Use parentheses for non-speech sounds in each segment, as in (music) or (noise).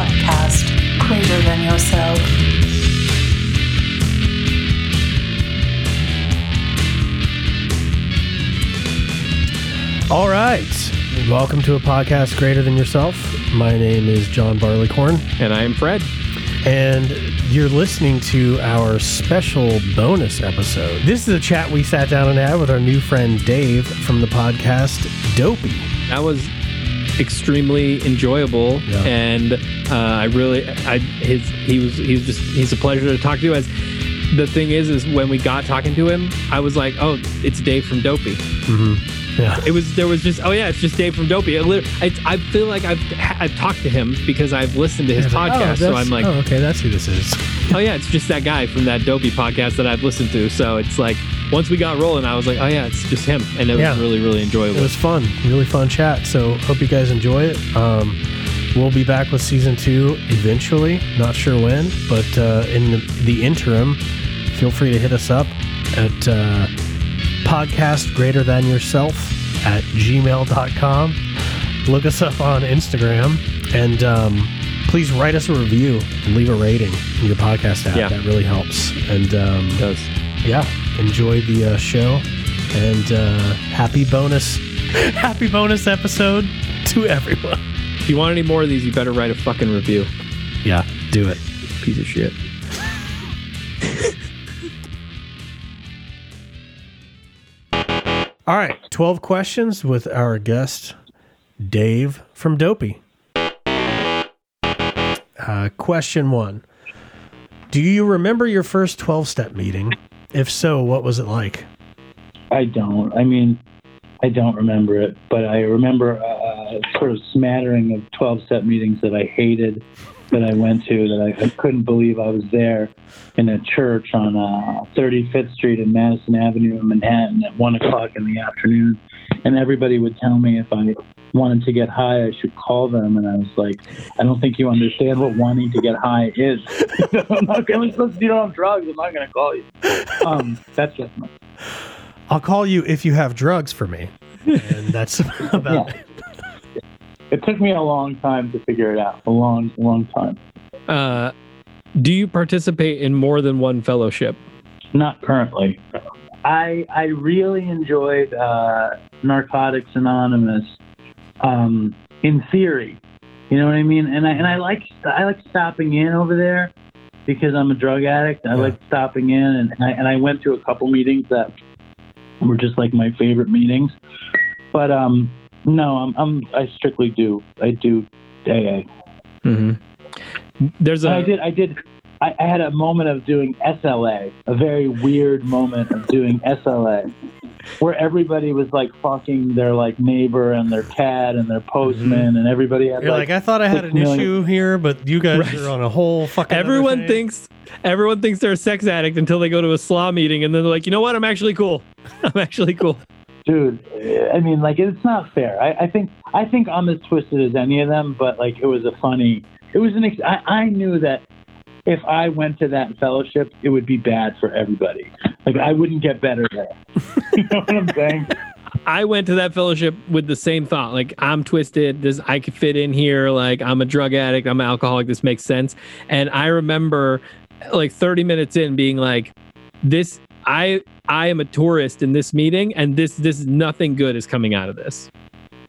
podcast greater than yourself. All right. Welcome to a podcast greater than yourself. My name is John Barleycorn, And I am Fred. and you're listening to our special bonus episode. This is a chat we sat down and had with our new friend Dave from the podcast Dopey. That was extremely enjoyable, Yeah. and uh, I really, I his he was he was just he's a pleasure to talk to. As the thing is, is when we got talking to him, I was like, oh, it's Dave from Dopey. Yeah. It was there was just oh yeah, it's just Dave from Dopey. It I, feel like I've I've talked to him because I've listened to his It's like, oh, podcast, so I'm like, oh, okay, that's who this is. oh yeah, it's just that guy from that Dopey podcast that I've listened to. So it's like once we got rolling, I was like, oh yeah, it's just him, and it Yeah. was really really enjoyable. It was fun, really fun chat. So hope you guys enjoy it. Um, we'll be back with season two eventually. Not sure when, but uh, in the, the interim, feel free to hit us up at uh, podcast greater than yourself at gmail.com. Look us up on Instagram and um, please write us a review and leave a rating in your podcast app. Yeah. That really helps. And um, It does. yeah, enjoy the uh, show and uh, happy bonus, (laughs) happy bonus episode to everyone. If you want any more of these, you better write a fucking review. Yeah, do it. Piece of shit. (laughs) All right, 12 questions with our guest, Dave from Dopey. Uh, question one Do you remember your first 12 step meeting? If so, what was it like? I don't. I mean, I don't remember it, but I remember a sort of smattering of 12 step meetings that I hated that I went to that I, I couldn't believe I was there in a church on uh, 35th Street and Madison Avenue in Manhattan at 1 o'clock in the afternoon. And everybody would tell me if I wanted to get high, I should call them. And I was like, I don't think you understand what wanting to get high is. (laughs) I'm not going to, you don't have drugs, I'm not going to call you. Um, that's just my I'll call you if you have drugs for me. And that's (laughs) about Yeah. It took me a long time to figure it out. A long, long time. Uh, do you participate in more than one fellowship? Not currently. I I really enjoyed uh, Narcotics Anonymous. Um, in theory, you know what I mean. And I and I like I like stopping in over there because I'm a drug addict. I Yeah. like stopping in, and and I, and I went to a couple meetings that were just like my favorite meetings. But um, no, I'm I'm I strictly do I do AA. Mm-hmm. There's And a I did. I did. I, I had a moment of doing SLA, a very weird moment of doing SLA, where everybody was like fucking their like neighbor and their cat and their postman, and everybody had Mm-hmm. You're like, I thought I had an million- issue here, but you guys Right. are on a whole fucking. other everyone thing. thinks everyone thinks they're a sex addict until they go to a slaw meeting and then they're like, you know what? I'm actually cool. (laughs) I'm actually cool. dude. I mean, like it's not fair. I, I think I think I'm as twisted as any of them, but like it was a funny. It was an. Ex- I, I knew that if I went to that fellowship, it would be bad for everybody. Like I wouldn't get better there. (laughs) you know what I'm saying? (laughs) I went to that fellowship with the same thought. Like I'm twisted. This I could fit in here. Like I'm a drug addict. I'm an alcoholic. This makes sense. And I remember, like 30 minutes in, being like, "This I I am a tourist in this meeting, and this this nothing good is coming out of this."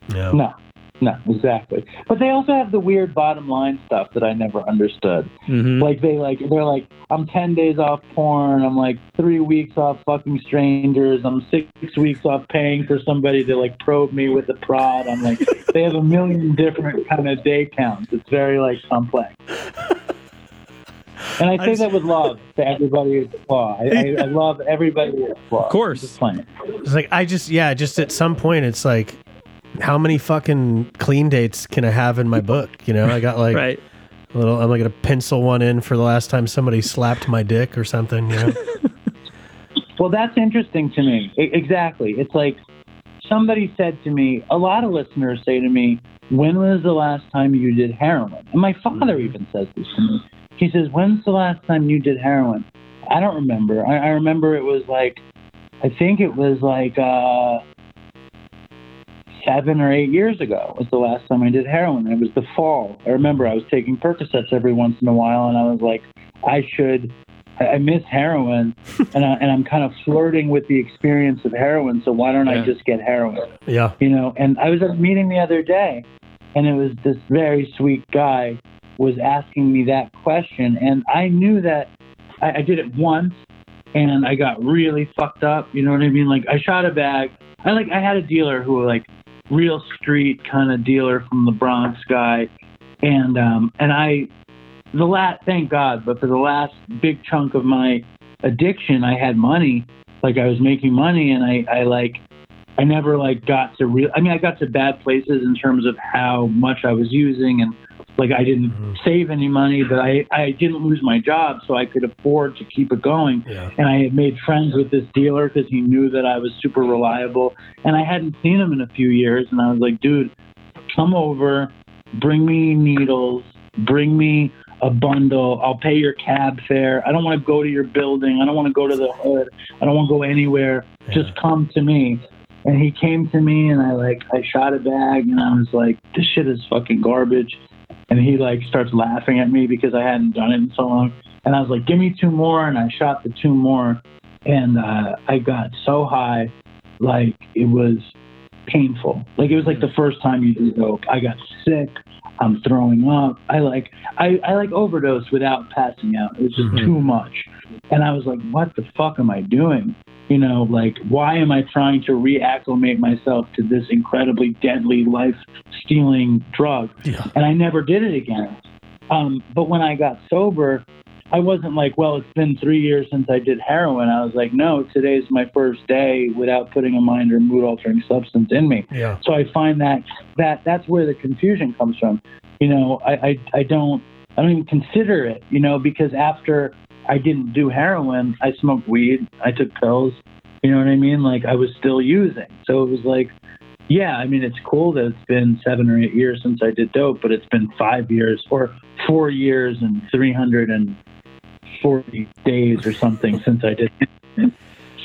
Yeah. No, no, exactly. But they also have the weird bottom line stuff that I never understood. Mm-hmm. Like they like they're like I'm ten days off porn. I'm like three weeks off fucking strangers. I'm six weeks off paying for somebody to like probe me with a prod. I'm like (laughs) they have a million different kind of day counts. It's very like complex. And I say that with love to everybody flaw. I, I, I (laughs) love everybody flaw. Of course. It's like I just yeah, just at some point it's like how many fucking clean dates can I have in my book? You know, I got like Right. a little I'm like gonna pencil one in for the last time somebody slapped my dick or something, you know. (laughs) Well, that's interesting to me. I- exactly. It's like somebody said to me, a lot of listeners say to me, when was the last time you did heroin? And my father even says this to me. He says, when's the last time you did heroin? I don't remember. I, I remember it was like, I think it was like uh, seven or eight years ago was the last time I did heroin. It was the fall. I remember I was taking Percocets every once in a while, and I was like, I should. I miss heroin, (laughs) and, I, and I'm kind of flirting with the experience of heroin. So why don't Yeah. I just get heroin? Yeah. you know and i was at a meeting the other day and it was this very sweet guy was asking me that question and i knew that I, I did it once and i got really fucked up you know what i mean like i shot a bag i like i had a dealer who like real street kind of dealer from the bronx guy and um and i the last thank god but for the last big chunk of my addiction i had money like i was making money and i i like I never like got to real. I mean, I got to bad places in terms of how much I was using, and like I didn't Mhm. save any money, but I I didn't lose my job, so I could afford to keep it going. Yeah. And I had made friends with this dealer because he knew that I was super reliable, and I hadn't seen him in a few years, and I was like, dude, come over, bring me needles, bring me a bundle. I'll pay your cab fare. I don't want to go to your building. I don't want to go to the hood. I don't want to go anywhere. Just come to me. And he came to me and I like I shot a bag and I was like, this shit is fucking garbage. And he like starts laughing at me because I hadn't done it in so long. And I was like, give me two more. And I shot the two more. And uh, I got so high, like it was painful. Like it was like the first time you do dope. I got sick. I'm throwing up. I like I, I like overdosed without passing out. It was just Mhm. too much. And I was like, what the fuck am I doing? You know, like why am I trying to reacclimate myself to this incredibly deadly life stealing drug? Yeah. And I never did it again. Um, but when I got sober, I wasn't like, well, it's been three years since I did heroin. I was like, no, today's my first day without putting a mind or mood altering substance in me. Yeah. So I find that that that's where the confusion comes from. You know, I, I I don't I don't even consider it. You know, because after I didn't do heroin, I smoked weed, I took pills. You know what I mean? Like I was still using. So it was like, yeah, I mean, it's cool that it's been seven or eight years since I did dope, but it's been five years or four years and three hundred and forty days or something since I did. it.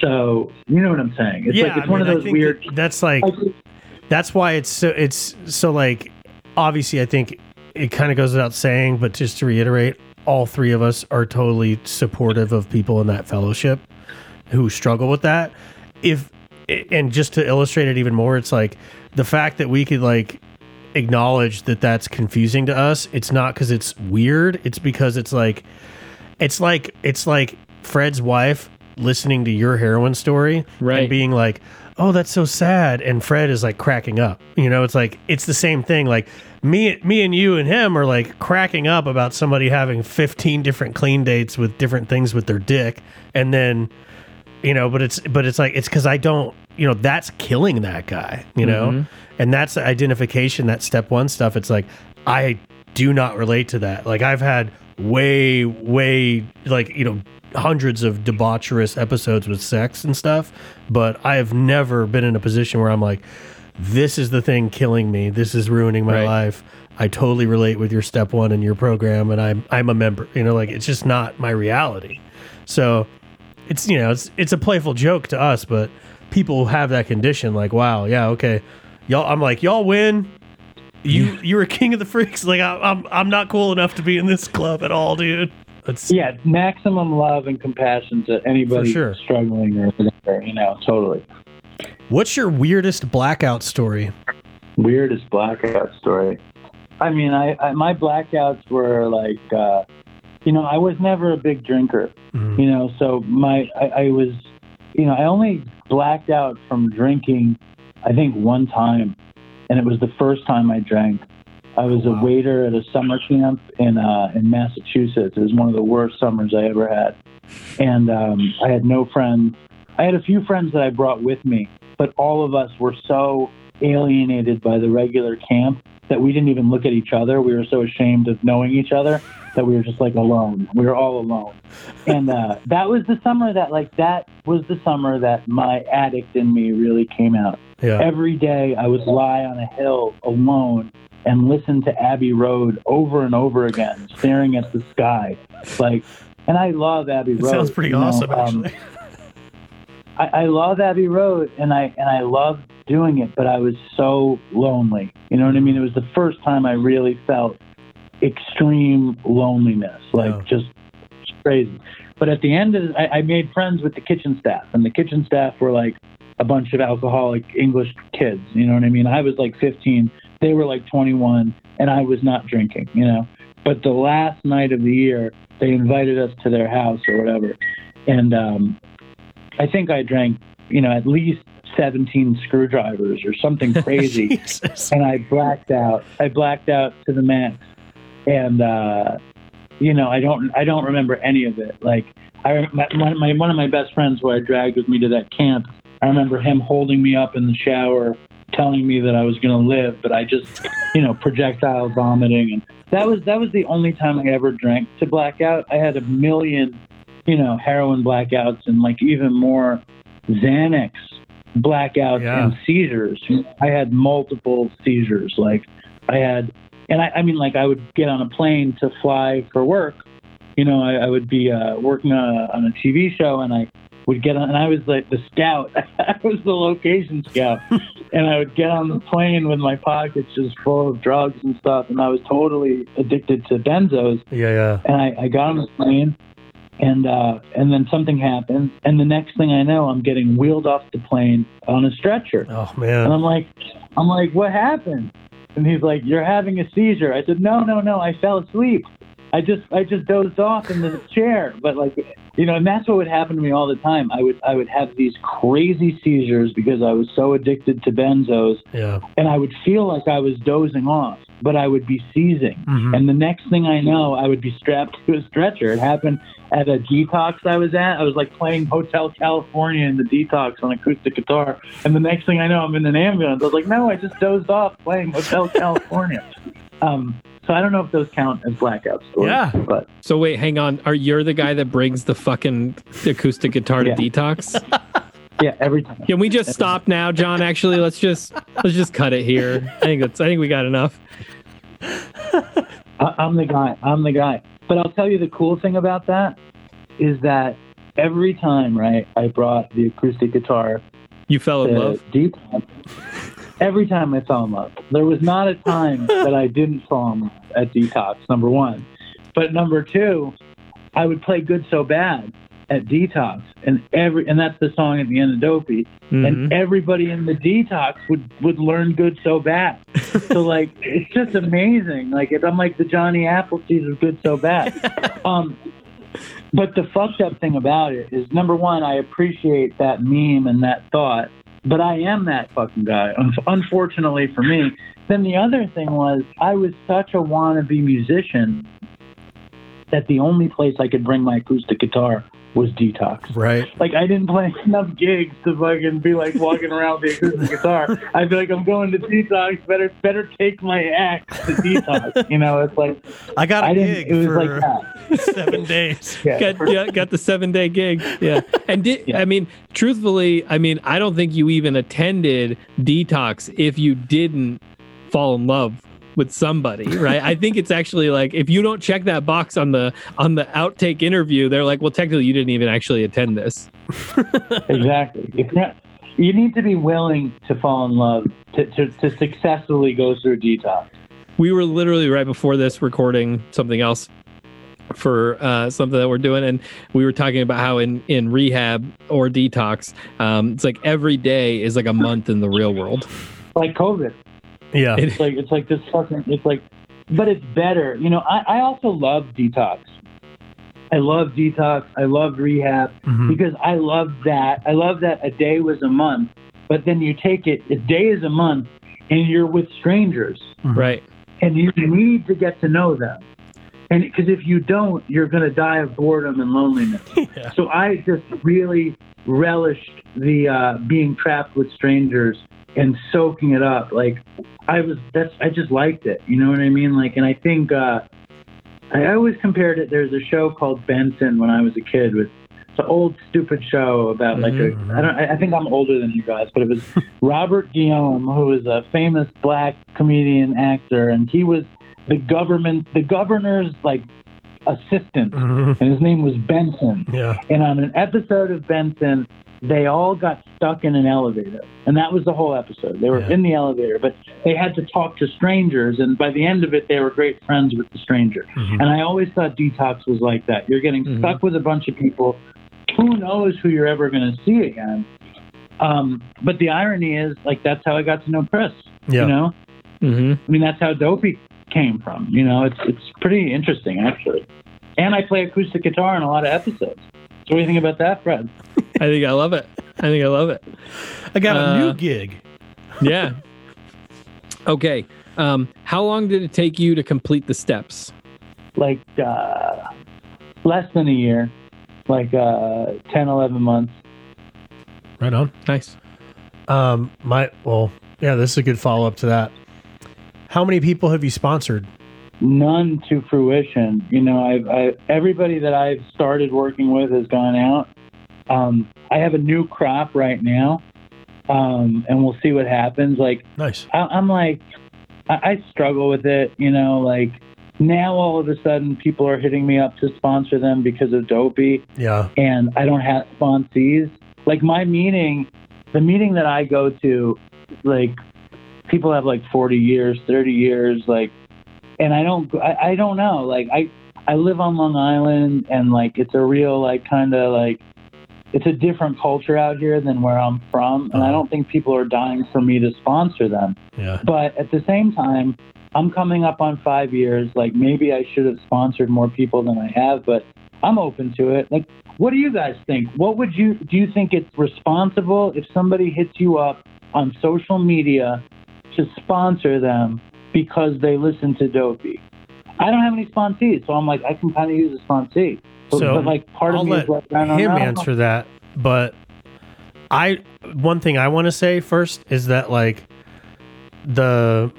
So you know what I'm saying? It's yeah. like it's I one mean, of those weird. that- that's like that's why it's so it's so like obviously I think it kind of goes without saying, but just to reiterate, all three of us are totally supportive of people in that fellowship who struggle with that. If and just to illustrate it even more, it's like the fact that we could like acknowledge that that's confusing to us. It's not because it's weird. It's because it's like it's like it's like Fred's wife listening to your heroin story Right. and being like, "Oh, that's so sad," and Fred is like cracking up. You know, it's like it's the same thing. Like me, me and you and him are like cracking up about somebody having fifteen different clean dates with different things with their dick, and then you know, but it's but it's like it's because I don't, you know, that's killing that guy. You know, Mhm. and that's the identification. That step one stuff. It's like I do not relate to that. Like I've had way, way, like you know, hundreds of debaucherous episodes with sex and stuff, but I have never been in a position where I'm like, this is the thing killing me. This is ruining my Right. life. I totally relate with your step one and your program, and I'm I'm a member. You know, like it's just not my reality. So it's you know it's it's a playful joke to us, but people who have that condition, like wow, yeah, okay, y'all. I'm like y'all win. You you're a king of the freaks. Like I, I'm I'm not cool enough to be in this club at all, dude. It's yeah, maximum love and compassion to anybody sure. struggling or whatever. You know, totally. What's your weirdest blackout story? Weirdest blackout story. I mean, I, I my blackouts were like, uh, you know, I was never a big drinker. Mhm. You know, so my I, I was, you know, I only blacked out from drinking, I think one time, and it was the first time I drank. I was Wow. a waiter at a summer camp in uh, in Massachusetts. It was one of the worst summers I ever had, and um, I had no friends. I had a few friends that I brought with me, but all of us were so alienated by the regular camp that we didn't even look at each other. We were so ashamed of knowing each other that we were just like alone. We were all alone. And uh, (laughs) that was the summer that, like, that was the summer that my addict in me really came out. Yeah. Every day I would lie on a hill alone and listen to Abbey Road over and over again, staring at the sky. Like, and I love Abbey Road. It Road. sounds pretty you know, awesome, um, actually. I, I love Abbey Road, and I and I love doing it, but I was so lonely. You know what I mean? It was the first time I really felt extreme loneliness, like Yeah. just crazy. But at the end of I, I made friends with the kitchen staff, and the kitchen staff were like a bunch of alcoholic English kids. You know what I mean? I was like 15, they were like 21, and I was not drinking. You know, but the last night of the year, they invited us to their house or whatever, and um, I think I drank, you know, at least 17 screwdrivers or something (laughs) crazy and I blacked out. I blacked out to the max, and uh, you know, I don't, I don't remember any of it. Like, I my, my one of my best friends who I dragged with me to that camp. I remember him holding me up in the shower, telling me that I was going to live, but I just, you know, projectile vomiting, and that was that was the only time I ever drank to blackout. I had a million, you know, heroin blackouts and like even more Xanax blackouts Yeah. and seizures. I had multiple seizures. Like I had, and I, I mean, like I would get on a plane to fly for work. You know, I, I would be uh, working on a, on a TV show, and I would get on, and I was like the scout. (laughs) I was the location scout, (laughs) and I would get on the plane with my pockets just full of drugs and stuff, and I was totally addicted to benzos Yeah, yeah. and I, I got on the plane and uh and then something happens and the next thing I know I'm getting wheeled off the plane on a stretcher. Oh man! And. I'm like I'm like, what happened? And he's like, You're having a seizure. I said, No, no, no, I fell asleep. I just I just dozed off in the chair. But like you know, and that's what would happen to me all the time. I would I would have these crazy seizures because I was so addicted to benzos Yeah. and I would feel like I was dozing off, but I would be seizing. Mhm. And the next thing I know, I would be strapped to a stretcher. It happened at a detox I was at. I was like playing Hotel California in the detox on acoustic guitar. And the next thing I know, I'm in an ambulance. I was like, no, I just dozed off playing Hotel (laughs) California. Um, so I don't know if those count as blackout stories. Yeah. But So wait, hang on. Are you the guy that brings the fucking acoustic guitar to Yeah. detox? (laughs) yeah, every time. Can we just stop now, John? Actually, let's just let's just cut it here. (laughs) I think that's I think we got enough. I, I'm the guy. I'm the guy. But I'll tell you the cool thing about that is that every time, right, I brought the acoustic guitar You fell in love. detox. Every time I fell in love, there was not a time (laughs) that I didn't fall in love at detox. Number one, but number two, I would play good so bad at detox, and every and that's the song at the end of Dopey, Mhm. and everybody in the detox would would learn good so bad. (laughs) so like it's just amazing. Like it, I'm like the Johnny Appleseed of good so bad. (laughs) Um, but the fucked up thing about it is number one, I appreciate that meme and that thought, but I am that fucking guy. Unfortunately for me. Then the other thing was I was such a wannabe musician that the only place I could bring my acoustic guitar was detox. Right. Like I didn't play enough gigs to fucking be like walking around with the acoustic guitar. I'd be like, I'm going to detox. Better better take my axe to detox. You know, it's like I got a I didn't. gig It was for like that. seven days. (laughs) Yeah. got yeah, got the seven day gig. Yeah, and did Yeah. I mean truthfully? I mean I don't think you even attended detox if you didn't fall in love with somebody, right? I think it's actually like if you don't check that box on the on the outtake interview, they're like, well, technically you didn't even actually attend this. (laughs) exactly. If not, you need to be willing to fall in love to, to, to successfully go through detox. We were literally right before this recording something else for uh, something that we're doing, and we were talking about how in in rehab or detox, um, it's like every day is like a month in the real world. Like COVID. Yeah. It's like it's like this fucking it's like but it's better. You know, I, I also love detox. I love detox. I love rehab Mhm. because I love that. I love that a day was a month, but then you take it, a day is a month, and you're with strangers, Right. and you need to get to know them. And because if you don't, you're going to die of boredom and loneliness. (laughs) Yeah. So I just really relished the uh, being trapped with strangers and soaking it up. Like I was, that's I just liked it. You know what I mean? Like, and I think uh, I always compared it. There's a show called Benson when I was a kid with. It's an old stupid show about like Mhm. a. I don't. I think I'm older than you guys, but it was (laughs) Robert Guillaume, who was a famous black comedian actor, and he was the government, the governor's like assistant, Mhm. and his name was Benson. Yeah. And on an episode of Benson, they all got stuck in an elevator, and that was the whole episode. They were Yeah. in the elevator, but they had to talk to strangers, and by the end of it, they were great friends with the stranger. Mhm. And I always thought detox was like that. You're getting Mhm. stuck with a bunch of people. Who knows who you're ever going to see again? Um, but the irony is, like, that's how I got to know Chris. Yeah. You know, hmm I mean, that's how Dopey came from. You know, it's it's pretty interesting actually. And I play acoustic guitar in a lot of episodes. So what do you think about that, Fred? I think I love it. I think I love it. I got a Uh, new gig. Yeah. okay. Um, how long did it take you to complete the steps? Like uh, less than a year, like uh, 10, 11 months. Right on. Nice. Um, my well, yeah, this is a good follow up to that. How many people have you sponsored? None to fruition. You know, I've I, everybody that I've started working with has gone out. Um, I have a new crop right now, um, and we'll see what happens. Like Nice. I, I'm like, I, I struggle with it. You know, like now all of a sudden people are hitting me up to sponsor them because of Dopey, Yeah. and I don't have sponsees. Like my meeting, the meeting that I go to, like people have like 40 years, 30 years, like, and I don't, I, I don't know. Like I, I live on Long Island, and like it's a real like kind of like. It's a different culture out here than where I'm from, and I Uh-huh. don't think people are dying for me to sponsor them. Yeah. But at the same time, I'm coming up on five years. Like maybe I should have sponsored more people than I have, but I'm open to it. Like, what do you guys think? What would you do? You think it's responsible if somebody hits you up on social media to sponsor them because they listen to Dopey? I don't have any sponsees, so I'm like, I can kind of use a sponsee. But, So, but like, part of I'll me let is like, I don't him know. answer that. But I one thing I want to say first is that like the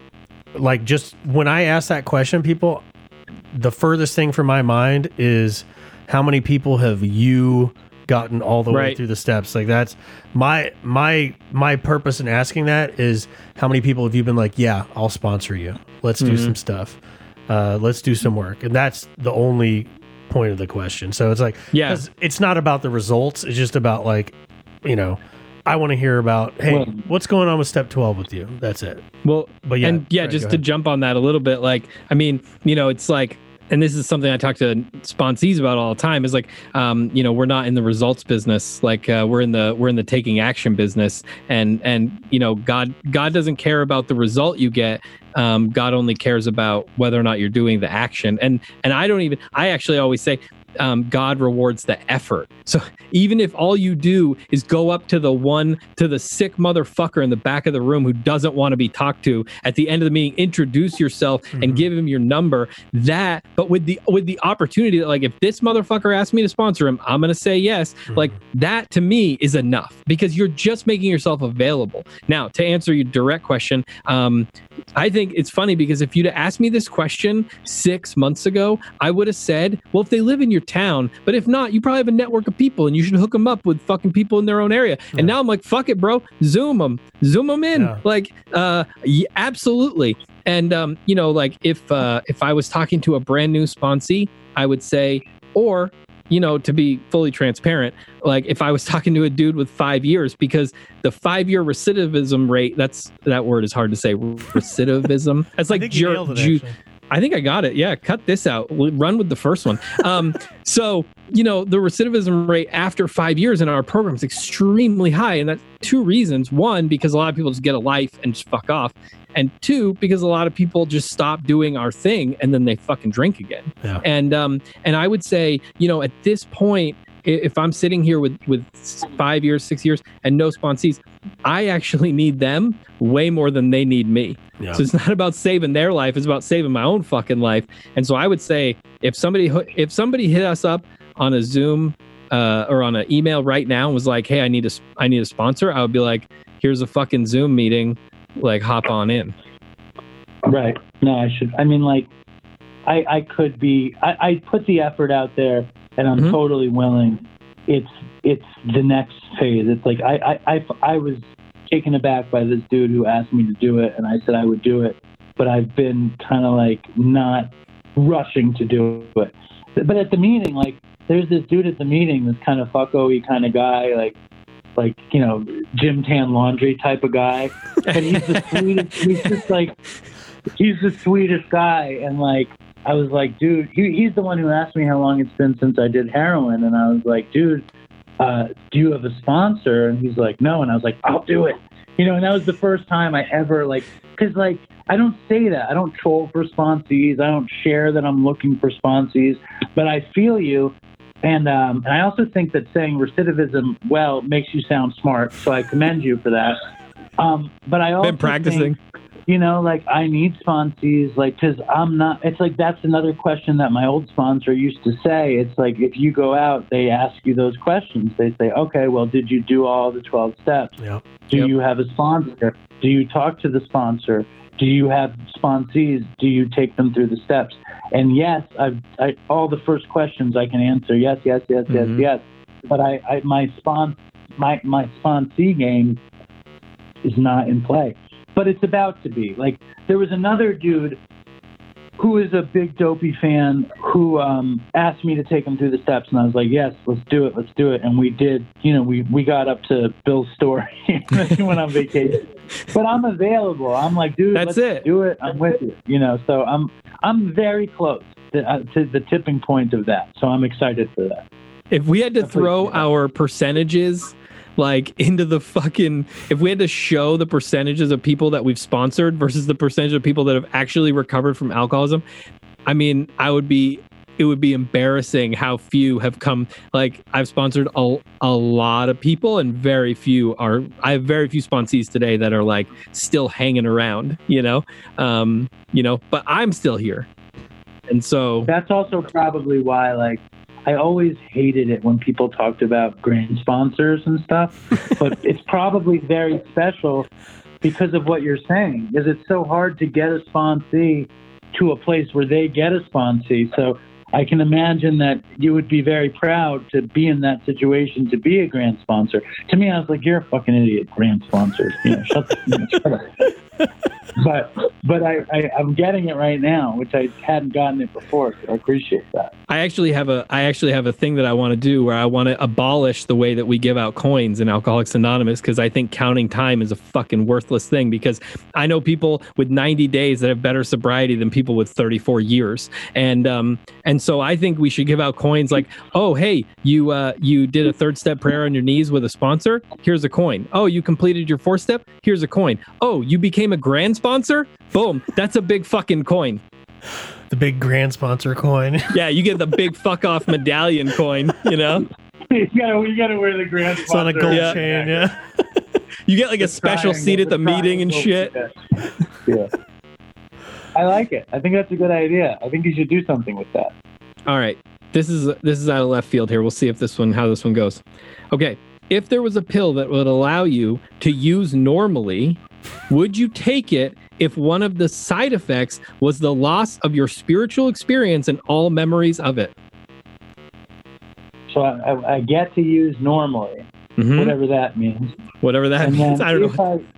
like just when I ask that question, people, the furthest thing from my mind is how many people have you gotten all the way through the steps? Like that's my my my purpose in asking that is how many people have you been like, yeah, I'll sponsor you. Let's do Mhm. some stuff. Uh, let's do some work, and that's the only point of the question. So it's like, yeah, it's not about the results. It's just about like, you know, I want to hear about, hey, Well- what's going on with step 12 with you? That's it. Well, But yeah, and yeah, sorry, just to jump on that a little bit, like, I mean, you know, it's like, and this is something I talk to sponsees about all the time. Is like, um, you know, we're not in the results business. Like, uh, we're in the we're in the taking action business, and and you know, God God doesn't care about the result you get. Um, God only cares about whether or not you're doing the action. And and I don't even. I actually always say. Um, God rewards the effort. So even if all you do is go up to the one to the sick motherfucker in the back of the room who doesn't want to be talked to at the end of the meeting introduce yourself Mhm. and give him your number that but with the with the opportunity that like if this motherfucker asks me to sponsor him i'm going to say yes like that to me is enough because you're just making yourself available now to answer your direct question um I think it's funny because if you'd asked me this question six months ago, I would have said, well, if they live in your town, but if not, you probably have a network of people and you should hook them up with fucking people in their own area. Yeah. And now I'm like, fuck it, bro. Zoom them, zoom them in. Yeah. Like, uh, absolutely. And, um, you know, like if, uh, if I was talking to a brand new sponsee, I would say, or, you know, to be fully transparent, like if I was (laughs) talking to a dude with five years, because the five year recidivism rate, that's that word is hard to say. (laughs) Recidivism. That's like think you jur- nailed it, ju-. I think I got it. Yeah, cut this out. We'll Run with the first one. Um, (laughs) so you know the recidivism rate after five years in our program is extremely high, and that's two reasons. One, because a lot of people just get a life and just fuck off, and two, because a lot of people just stop doing our thing and then they fucking drink again. Yeah. And um, and I would say, you know, at this point, if I'm sitting here with with five years, six years, and no sponsees, I actually need them way more than they need me. Yeah. So it's not about saving their life; it's about saving my own fucking life. And so I would say, if somebody if somebody hit us up on a Zoom uh, or on an email right now and was like, "Hey, I need a I need a sponsor," I would be like, "Here's a fucking Zoom meeting. Like, hop on in." Right. No, I should. I mean, like, I I could be. I, I put the effort out there, and I'm Mhm. totally willing. It's it's the next phase. It's like I I I, I was taken aback by this dude who asked me to do it, and I said I would do it, but I've been kind of like not rushing to do it. But at the meeting, like, there's this dude at the meeting, this kind of fucko-y kind of guy, like. like you know gym tan laundry type of guy, and he's the (laughs) sweetest. He's just like he's the sweetest guy, and like I was like, dude, he, he's the one who asked me how long it's been since I did heroin, and I was like, dude, uh, do you have a sponsor? And he's like, no, and I was like, I'll do it. You know, and that was the first time I ever like, cause like I don't say that. I don't troll for sponsees. I don't share that I'm looking for sponsees, but I feel you. And um, and I also think that saying recidivism well makes you sound smart. So I commend you for that. Um, but I also Been practicing. think, you know, like I need sponsees, like because I'm not. It's like that's another question that my old sponsor used to say. It's like if you go out, they ask you those questions. They say, okay, well, did you do all the 12 steps? Yep. Do Yep. you have a sponsor? Do you talk to the sponsor? Do you have sponsees? Do you take them through the steps? And yes, I've, I, all the first questions I can answer yes, yes, yes, Mhm. yes, yes. But I, I my spon my my sponsee game is not in play. But it's about to be. Like there was another dude who is a big dopey fan who um, asked me to take him through the steps, and I was like, "Yes, let's do it, let's do it." And we did. You know, we we got up to Bill's story when he went on vacation. But I'm available. I'm like, dude, That's let's it. do it. I'm with you. You know, so I'm I'm very close to, uh, to the tipping point of that. So I'm excited for that. If we had to throw our percentages like into the fucking if we had to show the percentages of people that we've sponsored versus the percentage of people that have actually recovered from alcoholism, I mean, I would be it would be embarrassing how few have come like I've sponsored a, a lot of people and very few are I have very few sponsees today that are like still hanging around, you know. Um, you know, but I'm still here. And so That's also probably why, like, I always hated it when people talked about grand sponsors and stuff. (laughs) but it's probably very special because of what you're saying. Is it's so hard to get a sponsee to a place where they get a sponsee. So I can imagine that you would be very proud to be in that situation to be a grand sponsor. To me, I was like, "You're a fucking idiot, grand sponsors." You know, shut the, you know, shut up. (laughs) But but I, I I'm getting it right now, which I hadn't gotten it before. So I appreciate that. I actually have a I actually have a thing that I want to do where I want to abolish the way that we give out coins in Alcoholics Anonymous because I think counting time is a fucking worthless thing because I know people with 90 days that have better sobriety than people with 34 years and um and so I think we should give out coins like oh hey you uh you did a third step prayer on your knees with a sponsor here's a coin oh you completed your fourth step here's a coin oh you became a grand sponsor boom that's a big fucking coin The big grand sponsor coin. (laughs) yeah you get the big fuck off medallion coin you know you gotta you gotta wear the grand It's on a gold Yeah. chain. Yeah. You get like a special seat at the meeting and shit. Yeah. I like it. I think that's a good idea. I think you should do something with that. All right. This is this is out of left field here. We'll see if this one how this one goes. Okay. If there was a pill that would allow you to use normally, would you take it if one of the side effects was the loss of your spiritual experience and all memories of it? So I, I, I get to use normally, Mhm. whatever that means. Whatever that and means. (laughs) I don't if know. I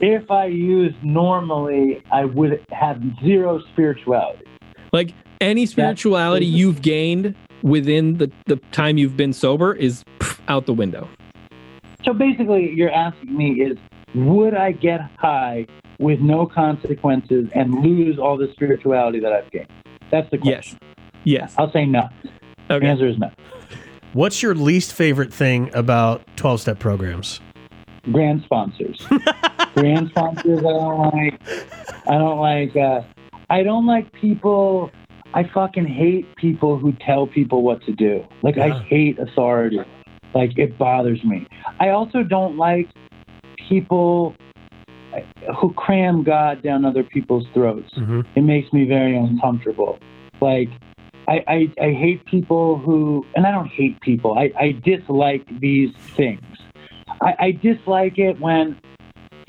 if I use normally, I would have zero spirituality. Like any spirituality you've gained within the, the time you've been sober is out the window. So basically, you're asking me is would I get high with no consequences and lose all the spirituality that I've gained? That's the question. Yes. Yes. I'll say no. The Okay. answer is no. What's your least favorite thing about 12 step programs? Grand sponsors. (laughs) Grand sponsors. I don't like. I don't like. Uh, I don't like people. I fucking hate people who tell people what to do. Like I hate authority. Like it bothers me. I also don't like people uh, who cram God down other people's throats. Mm-hmm. It makes me very uncomfortable. Like I, I, I hate people who, and I don't hate people. I, I dislike these things. I, I dislike it when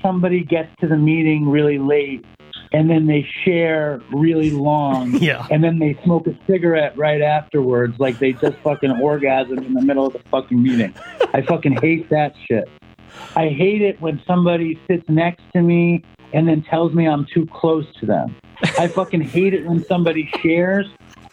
somebody gets to the meeting really late and then they share really long (laughs) Yeah. and then they smoke a cigarette right afterwards like they just fucking orgasm in the middle of the fucking meeting. I fucking hate that shit. I hate it when somebody sits next to me and then tells me I'm too close to them. I fucking hate it when somebody shares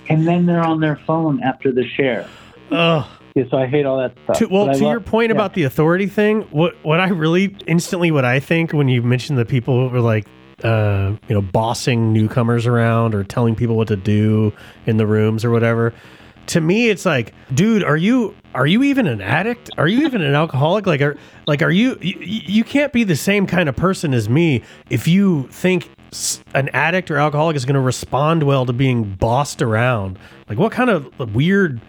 and then they're on their phone after the share. Oh, Yeah, so I hate all that stuff. To, well, to love- your point yeah. about the authority thing, what what I really instantly what I think when you mention the people who are like, uh, you know, bossing newcomers around or telling people what to do in the rooms or whatever. To me, it's like, dude, are you are you even an addict? Are you even an alcoholic? Like, are like are you you, you can't be the same kind of person as me if you think an addict or alcoholic is going to respond well to being bossed around. Like, what kind of weird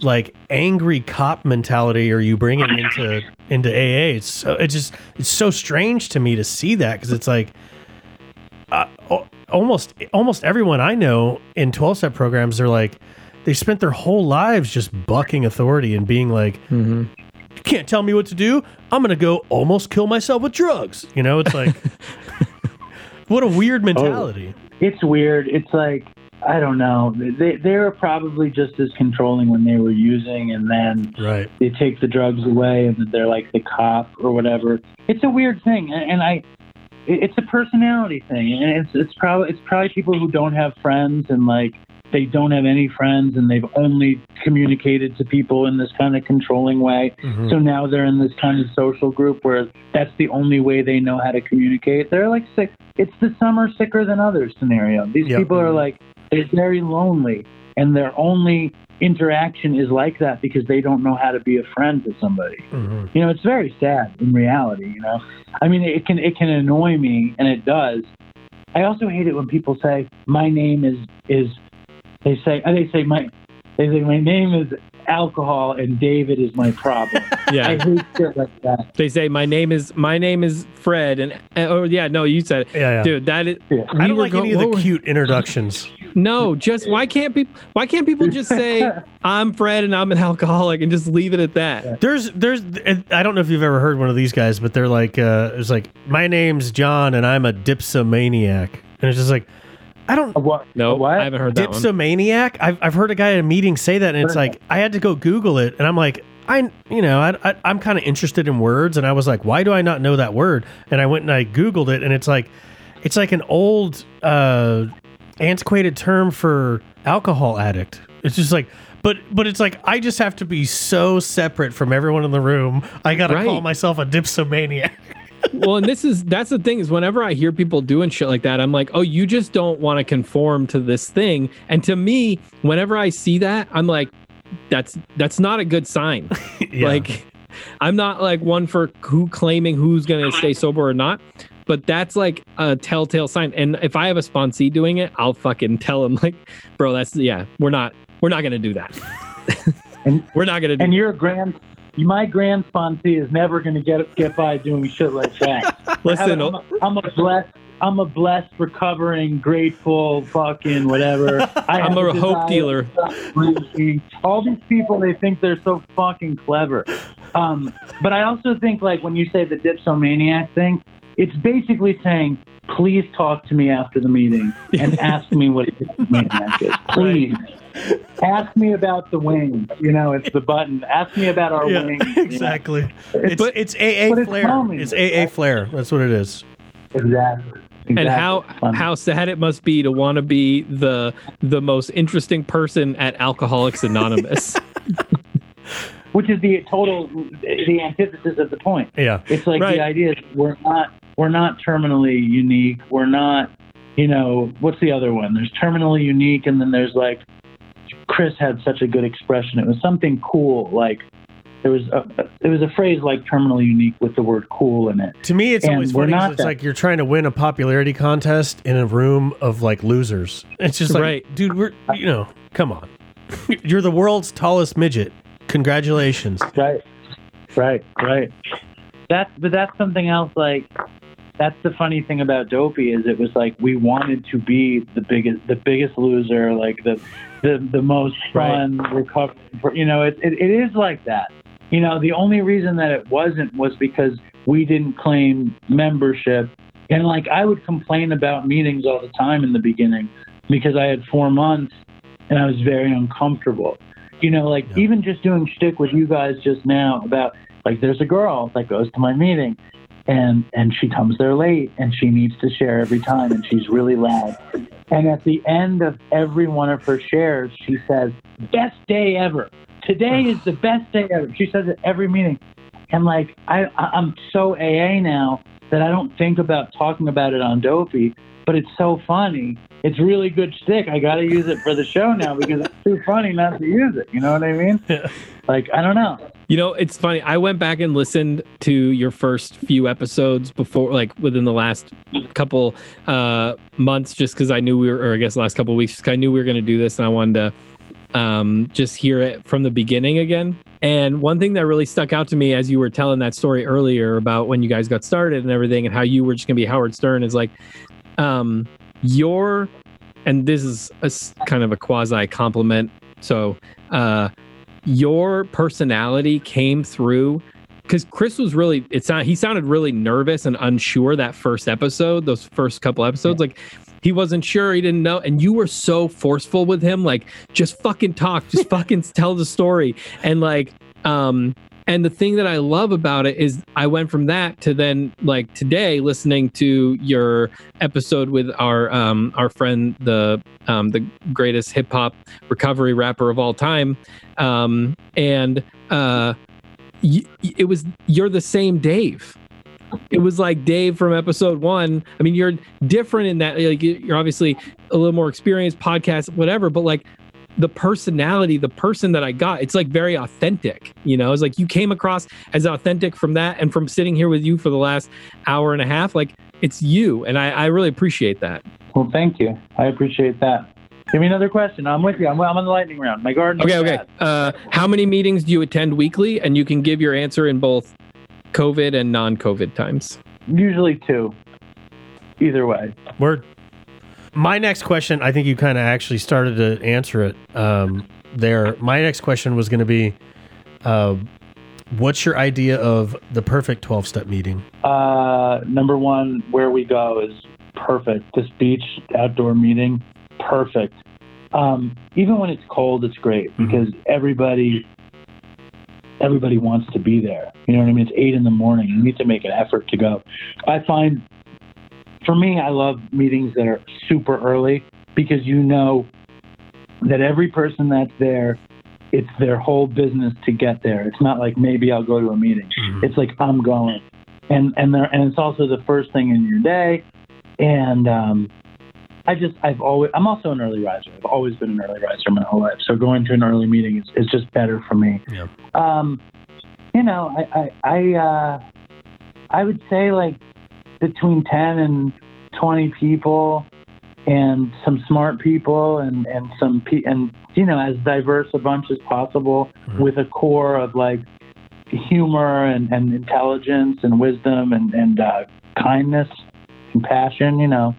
like angry cop mentality are you bringing into into AA? It's so, it's just it's so strange to me to see that because it's like uh, almost almost everyone I know in twelve step programs they're like they spent their whole lives just bucking authority and being like mm-hmm. you can't tell me what to do I'm gonna go almost kill myself with drugs you know it's like (laughs) what a weird oh, mentality It's weird. It's like I don't know. They they were probably just as controlling when they were using, and then right they take the drugs away, and they're like the cop or whatever. It's a weird thing, and, and I. It's a personality thing, and it's it's probably it's probably people who don't have friends and like they don't have any friends, and they've only communicated to people in this kind of controlling way. Mhm. So now they're in this kind of social group where that's the only way they know how to communicate. They're like sick. It's the summer sicker than others scenario. These Yep. people are like they're very lonely, and their only interaction is like that because they don't know how to be a friend to somebody. Mhm. You know, it's very sad in reality. You know, I mean, it can it can annoy me, and it does. I also hate it when people say my name is is. They say they say my they say my name is alcohol and David is my problem. (laughs) yeah, I hate shit like that. They say my name is my name is Fred and oh yeah no you said it. yeah yeah dude that is Yeah. I don't like go- any of the were- cute introductions no just why can't people why can't people just say (laughs) I'm Fred and I'm an alcoholic and just leave it at that There's, there's, I don't know if you've ever heard one of these guys, but they're like, uh, it's like, my name's John and I'm a dipsomaniac. And it's just like, I don't, A what? no what? I haven't heard that one dipsomaniac? I've, I've heard a guy at a meeting say that, and it's like, I had to go Google it, and I'm like, I, you know, I, I, I'm kind of interested in words, and I was like, why do I not know that word? And I went and I Googled it, and it's like, it's like an old, uh, antiquated term for alcohol addict. It's just like, but but it's like I just have to be so separate from everyone in the room. I gotta Right. call myself a dipsomaniac. Well and this is that's the thing is whenever I hear people doing shit like that I'm like oh you just don't want to conform to this thing and to me whenever I see that I'm like that's that's not a good sign (laughs) Yeah. Like, I'm not like one for who claiming who's going to stay sober or not, but that's like a telltale sign. And if I have a sponsee doing it, I'll fucking tell him like, bro, that's yeah, we're not we're not going to do that. And- (laughs) we're not going to do. And you're a grand, my grand is never going to get get by doing shit like that. (laughs) Listen, I'm a, I'm a blessed. I'm a blessed, recovering, grateful, fucking whatever. I (laughs) I'm a hope dealer. to stop drinking. All these people, they think they're so fucking clever. Um, but I also think, like, when you say the dipsomaniac thing, it's basically saying, please talk to me after the meeting and (laughs) ask me what a dipsomaniac is. Please. Ask me about the wing. You know, it's the button. Ask me about our yeah, wings. you know? exactly. It's But- it's AA but it's flair. calming. It's AA flair. That's what it is. Exactly. and how Um, how sad it must be to want to be the the most interesting person at Alcoholics Anonymous. (laughs) which is the total the antithesis of the point. Yeah. It's like Right. the idea is we're not we're not terminally unique. We're not, you know, what's the other one? There's terminally unique, and then there's like Chris had such a good expression. It was something cool, like there was a there was a phrase like terminally unique with the word cool in it. To me, it's And always we're funny. 'cause not It's that- like you're trying to win a popularity contest in a room of like losers. It's just like, Right. dude, we're you know, come on. You're the world's tallest midget. Congratulations. Right, right, right. That's but that's something else. Like that's the funny thing about Dopey is it was like we wanted to be the biggest, the biggest loser, like the the the most fun recovery. You know, it, it it is like that. You know, the only reason that it wasn't was because we didn't claim membership, and like I would complain about meetings all the time in the beginning because I had four months and I was very uncomfortable. You know, like Yeah. even just doing shtick with you guys just now about like there's a girl that goes to my meeting and and she comes there late and she needs to share every time and she's really loud. And at the end of every one of her shares, she says, "Best day ever." today is the best day ever. She says it every meeting, and like I, I'm so AA now that I don't think about talking about it on Dopey, but it's so funny. It's really good shtick. I got to use it for the show now because it's too funny not to use it. You know what I mean? yeah. Like I don't know. You know, it's funny. I went back and listened to your first few episodes before, like within the last couple uh, months, just because I knew we were, or I guess last couple weeks, because I knew we were going to do this, and I wanted to um, just hear it from the beginning again. And one thing that really stuck out to me as you were telling that story earlier about when you guys got started and everything, and how you were just going to be Howard Stern, is like um, your, and this is a, kind of a quasi compliment. So, uh, your personality came through because Chris was really it sound he sounded really nervous and unsure that first episode, those first couple episodes. Like he wasn't sure, he didn't know, and you were so forceful with him, like just fucking talk, just (laughs) fucking tell the story. And like um and the thing that I love about it is I went from that to then like today listening to your episode with our um our friend the um the greatest hip hop recovery rapper of all time um and uh y- it was you're the same Dave. It was like Dave from episode one. I mean, you're different in that like you're obviously a little more experienced, podcast, whatever. But like the personality, the person that I got, it's like very authentic. You know, it's like you came across as authentic from that, and from sitting here with you for the last hour and a half, like it's you, and I, I really appreciate that. Well, thank you. I appreciate that. Give me another question. I'm with you. I'm, I'm on the lightning round. My garden. Okay, okay. Uh, how many meetings do you attend weekly? And you can give your answer in both COVID and non-COVID times. Usually two. Either way. Word. My next question, I think you kind of actually started to answer it um, there. My next question was going to be, uh, what's your idea of the perfect twelve step meeting? Uh, number one, where we go is perfect. This beach outdoor meeting, perfect. Um, even when it's cold, it's great because everybody everybody wants to be there. You know what I mean? It's eight in the morning. You need to make an effort to go. I find, for me, I love meetings that are super early because you know that every person that's there, it's their whole business to get there. It's not like maybe I'll go to a meeting. It's like I'm going, and and there and it's also the first thing in your day, and um, I just I've always I'm also an early riser. I've always been an early riser my whole life. So going to an early meeting is, is just better for me. Yeah. Um, you know, I I I, uh, I would say like between ten and twenty people, and some smart people, and and some pe- and you know as diverse a bunch as possible Mhm. with a core of like humor and, and intelligence and wisdom and and uh, kindness and passion. You know,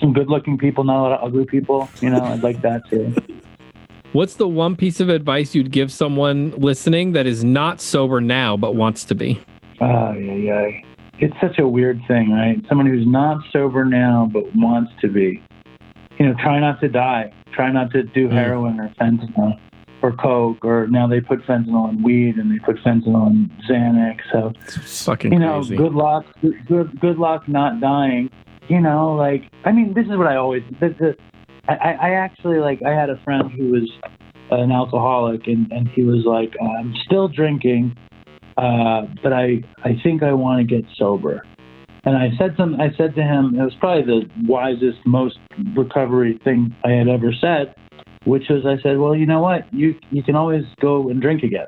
some good-looking people, not a lot of ugly people. You know, I'd like that too. (laughs) What's the one piece of advice you'd give someone listening that is not sober now but wants to be? Oh, yeah, yeah. It's such a weird thing, right? Someone who's not sober now but wants to be. You know, try not to die. Try not to do Mm. heroin or fentanyl or coke or now they put fentanyl in weed and they put fentanyl in Xanax. So It's fucking you know, crazy. good luck, good good luck not dying. You know, like I mean, this is what I always. The, the, I, I I actually like. I had a friend who was an alcoholic, and and he was like, I'm still drinking, uh, but I I think I want to get sober. And I said some. I said to him, it was probably the wisest, most recovery thing I had ever said, which was I said, well, you know what, you you can always go and drink again.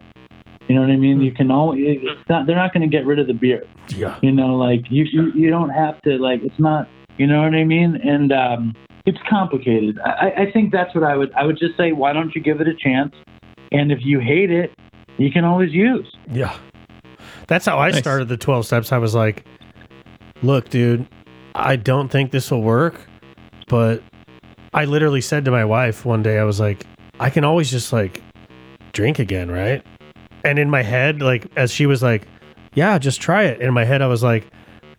You know what I mean? You can always. It's not, they're not going to get rid of the beer. Yeah. You know, like you, you you don't have to like. It's not. You know what I mean? And um, it's complicated. I, I think that's what I would. I would just say, why don't you give it a chance? And if you hate it, you can always use. Yeah. That's how I Nice. started the 12 steps. I was like, look, dude, I don't think this will work. But I literally said to my wife one day, I was like, I can always just like drink again, right? And in my head, like, as she was like, yeah, just try it. In my head, I was like,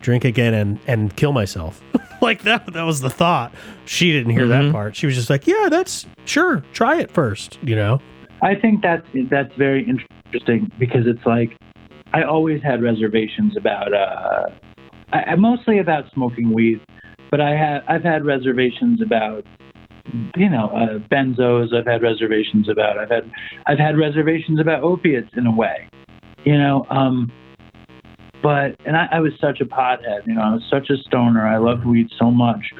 drink again and, and kill myself. (laughs) like that, that was the thought. She didn't hear that Mhm. part. She was just like, yeah, that's sure. Try it first, you know? I think that's that's very interesting because it's like I always had reservations about uh, I, mostly about smoking weed, but I had I've had reservations about you know, uh, benzos. I've had reservations about. I've had I've had reservations about opiates in a way, you know. Um, but and I, I was such a pothead, you know. I was such a stoner. I loved weed so much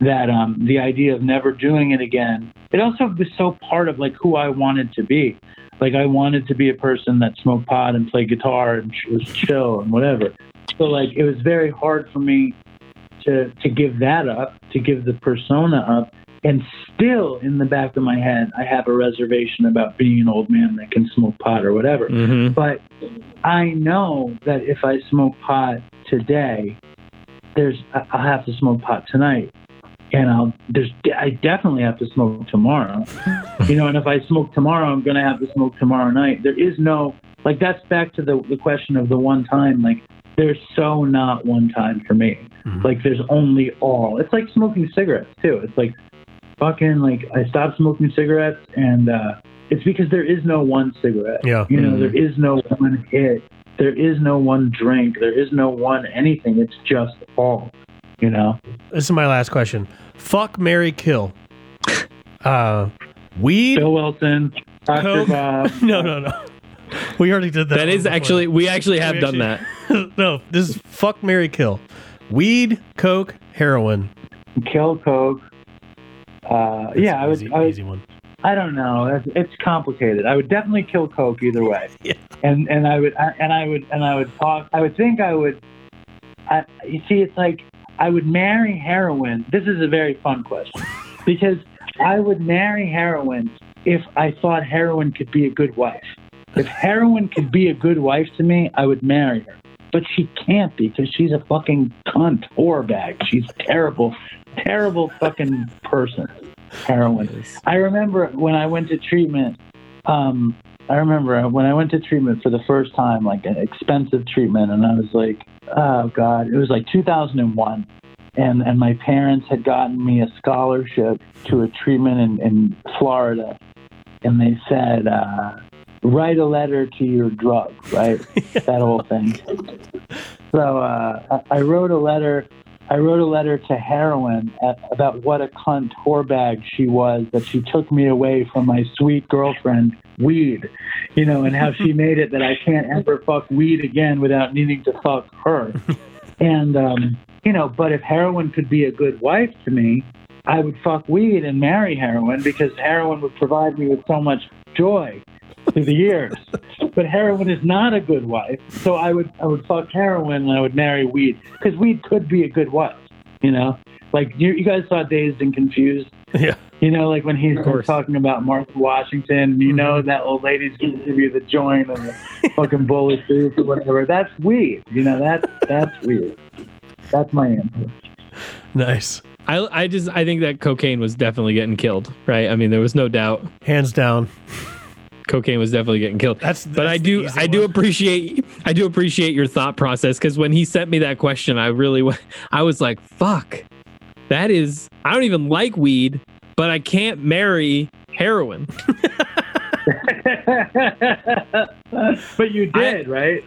that um, the idea of never doing it again. It also was so part of like who I wanted to be. Like I wanted to be a person that smoked pot and played guitar and was chill and whatever. So like it was very hard for me to to give that up, to give the persona up, and still in the back of my head, I have a reservation about being an old man that can smoke pot or whatever. Mm-hmm. But I know that if I smoke pot today, there's I'll have to smoke pot tonight, and I'll there's I definitely have to smoke tomorrow. you know, and if I smoke tomorrow, I'm gonna have to smoke tomorrow night. There is no like that's back to the the question of the one time. Like there's so not one time for me. Mhm. Like there's only all. It's like smoking cigarettes too. It's like fucking like I stopped smoking cigarettes and uh it's because there is no one cigarette. Yeah. You know, Mhm. there is no one hit. There is no one drink. There is no one anything. It's just all. You know? This is my last question. Fuck Mary Kill. Uh weed? Bill Wilson, Dr. Coke? Bob. (laughs) No, no, no. We already did that. That is before. actually we actually have We done actually- that. (laughs) no, this is fuck Mary Kill. Weed, coke, heroin. Kill Coke. Uh, That's yeah, I would, easy, I would easy one. I don't know. It's, it's complicated. I would definitely kill Coke either way. (laughs) Yeah. And and I would I, and I would and I would talk. I would think I would. I, you see, it's like I would marry heroin. This is a very fun question (laughs) because I would marry heroin if I thought heroin could be a good wife. If heroin could be a good wife to me, I would marry her. But she can't be because she's a fucking cunt whore bag. She's terrible, terrible fucking person. Heroin. I remember when I went to treatment. Um, I remember when I went to treatment for the first time, like an expensive treatment, and I was like, "Oh God!" It was like 2001, and and my parents had gotten me a scholarship to a treatment in, in Florida, and they said, uh, "Write a letter to your drug," right? (laughs) that whole thing. So uh, I I wrote a letter. I wrote a letter to heroin at, about what a cunt whorebag she was that she took me away from my sweet girlfriend, weed, you know, and how she (laughs) made it that I can't ever fuck weed again without needing to fuck her. (laughs) And, um, you know, but if heroin could be a good wife to me, I would fuck weed and marry heroin because heroin would provide me with so much joy through the years. (laughs) But heroin is not a good wife, so I would I would fuck heroin and I would marry weed because weed could be a good wife. You know, like you, you guys saw Dazed and Confused. Yeah. You know, like when he's Of talking about Martha Washington, you know mm-hmm. that old lady's going to give you the joint and the fucking bulletproof or whatever. That's weed. You know, that's that's weird. That's my answer. Nice. I I just I think that cocaine was definitely getting killed, right? I mean, there was no doubt Hands down. Cocaine was definitely getting killed. That's, but I do I do appreciate I do appreciate your thought process because when he sent me that question, I really I was like, "Fuck, that is I don't even like weed, but I can't marry heroin." (laughs) but you did, right?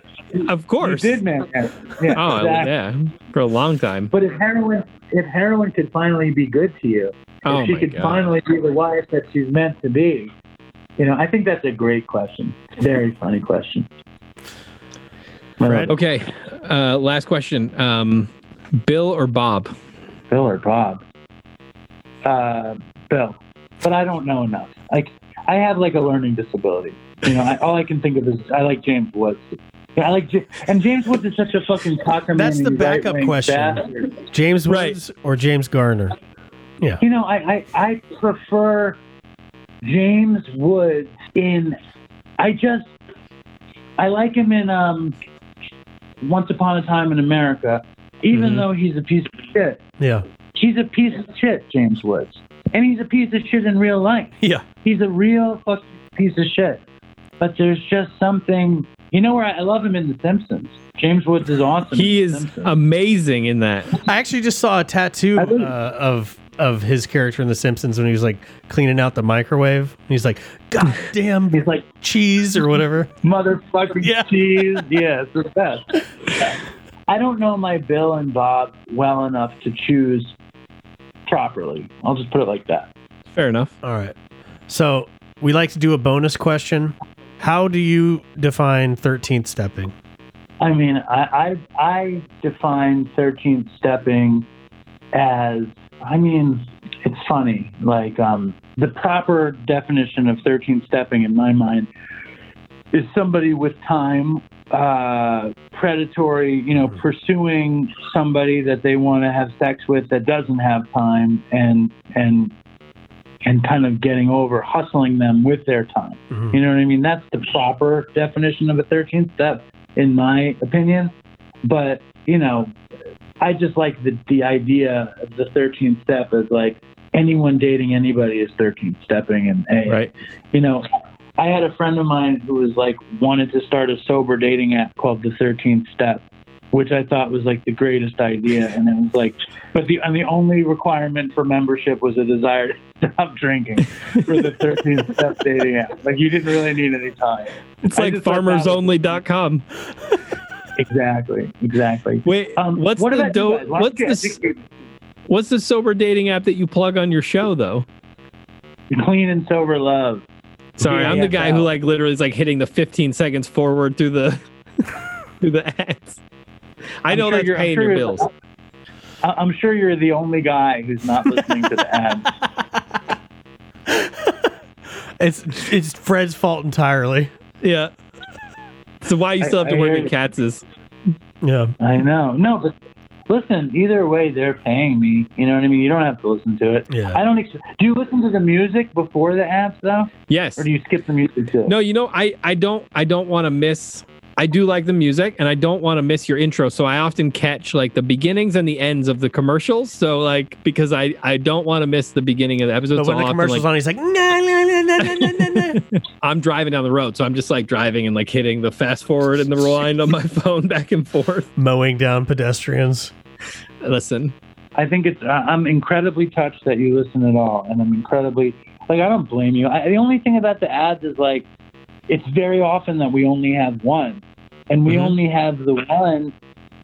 Of course, You did, man. Yeah, Oh exactly. yeah, for a long time. But if heroin, if heroin could finally be good to you, Oh if she could God. finally be the wife that she's meant to be, you know, I think that's a great question. Very funny question. Fred? Okay, uh, last question. Um, Bill or Bob? Bill or Bob? Uh, Bill. But I don't know enough. Like, I have like a learning disability. You know, I, all I can think of is I like James Woods. Yeah, I like, Ja- and James Woods is such a fucking cocker. That's the backup right-wing question. bastard. James Right. Woods or James Garner? Yeah. You know, I, I, I prefer James Woods in. I just I like him in um, Once Upon a Time in America, even Mhm. though he's a piece of shit. Yeah. He's a piece of shit, James Woods, and he's a piece of shit in real life. Yeah. He's a real fucking piece of shit. But there's just something. You know where I, I love him in The Simpsons. James Woods is awesome. He in The is Simpsons. amazing in that. I actually just saw a tattoo uh, of of his character in The Simpsons when he was like cleaning out the microwave. And he's like, "God damn He's like cheese" or whatever. motherfucking Yeah. cheese. Yeah, it's the best. I don't know my Bill and Bob well enough to choose properly. I'll just put it like that. Fair enough. All right. So we like to do a bonus question. How do you define 13th stepping? I mean, I I, I define 13th stepping as I mean, it's funny. Like um, the proper definition of 13th stepping in my mind is somebody with time, uh, predatory, you know, pursuing somebody that they want to have sex with that doesn't have time, and and and kind of getting over hustling them with their time. Mhm. You know what I mean? That's the proper definition of a 13th step, in my opinion. But, you know, I just like the, the idea of the 13th step as like anyone dating anybody is 13th stepping. And, hey, Right. you know, I had a friend of mine who was like wanted to start a sober dating app called the 13th step, which I thought was like the greatest idea. And it was like, but the, and the only requirement for membership was a desire to stop drinking for the 13th step dating app. Like you didn't really need any time. It's I like just thought that was- farmersonly.com. (laughs) Exactly. Exactly. Wait, Um, what's what the do- guys? Why don't what's the I s- what's the sober dating app that you plug on your show though? clean and sober love? Sorry, I'm the guy who like literally is like hitting the 15 seconds forward through the (laughs) through the ads. I I'm know sure that's you're- paying sure your bills. I- I'm sure you're the only guy who's not listening to the ads. (laughs) It's it's Fred's fault entirely. Yeah. (laughs) so why you still have to I work at Katz's? Yeah. I know. No, but listen, either way, they're paying me. You know what I mean? You don't have to listen to it. Yeah. I don't. Ex- do you listen to the music before the app though? Yes. Or do you skip the music too? No, you know, I I don't I don't want to miss. I do like the music, and I don't want to miss your intro. So I often catch like the beginnings and the ends of the commercials. So like because I I don't want to miss the beginning of the episode. But when so the commercials like, on, he's like, no, no, no, no, no, no. I'm driving down the road, so I'm just like driving and like hitting the fast forward and the rewind on my (laughs) phone back and forth. mowing down pedestrians. Listen, I think it's. I- I'm incredibly touched that you listen at all, and I'm incredibly like I don't blame you. I, the only thing about the ads is like it's very often that we only have one, and we Mhm. only have the one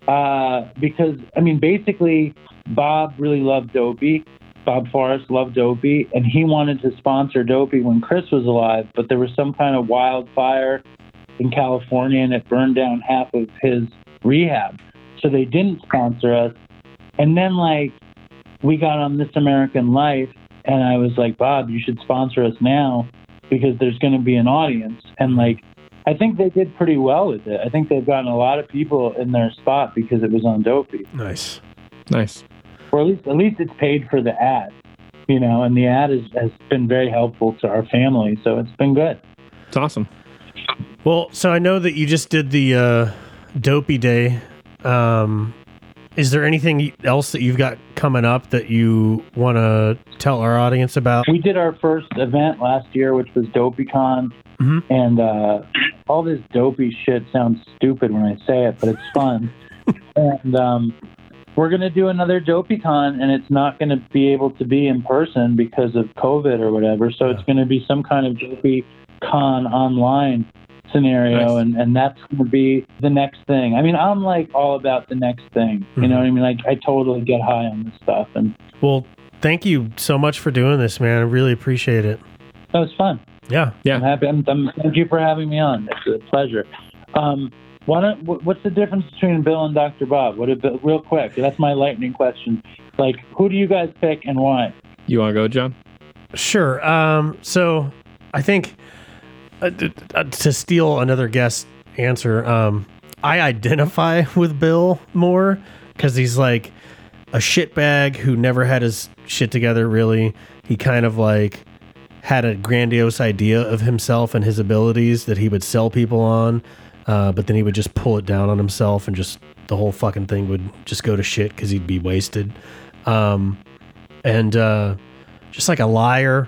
uh, because I mean basically Bob really loved Dopey. Bob Forrest loved Dopey, and he wanted to sponsor Dopey when Chris was alive, but there was some kind of wildfire in California, and it burned down half of his rehab. So they didn't sponsor us. And then like we got on This American Life, and I was like, Bob, you should sponsor us now because there's going to be an audience. And like, I think they did pretty well with it. I think they've gotten a lot of people in their spot because it was on Dopey, Nice. nice. Or at least at least it's paid for the ad, you know. And the ad is, has been very helpful to our family, so it's been good. It's awesome. Well, so I know that you just did the uh, Dopey Day. Um, is there anything else that you've got coming up that you want to tell our audience about? We did our first event last year, which was DopeyCon, Mhm. and uh, all this dopey shit sounds stupid when I say it, but it's fun. (laughs) and um, we're gonna do another DopeyCon, and it's not gonna be able to be in person because of COVID or whatever. So it's gonna be some kind of DopeyCon online scenario, Nice. and and that's gonna be the next thing. I mean, I'm like all about the next thing. You know what I mean? Like I totally get high on this stuff, and Well, thank you so much for doing this, man. I really appreciate it. that was fun. Yeah. Yeah. I'm happy. I'm, I'm, thank you for having me on. It's a pleasure. Um, why don't, what's the difference between Bill and Dr. Bob? What a, real quick. That's my lightning question. Like, who do you guys pick and why? You want to go, John? Sure. Um, so I think uh, d- uh, to steal another guest answer, um, I identify (laughs) with Bill more because he's like a shitbag who never had his shit together. Really, he kind of like had a grandiose idea of himself and his abilities that he would sell people on, uh, but then he would just pull it down on himself and just the whole fucking thing would just go to shit because he'd be wasted. Um, and uh, just like a liar,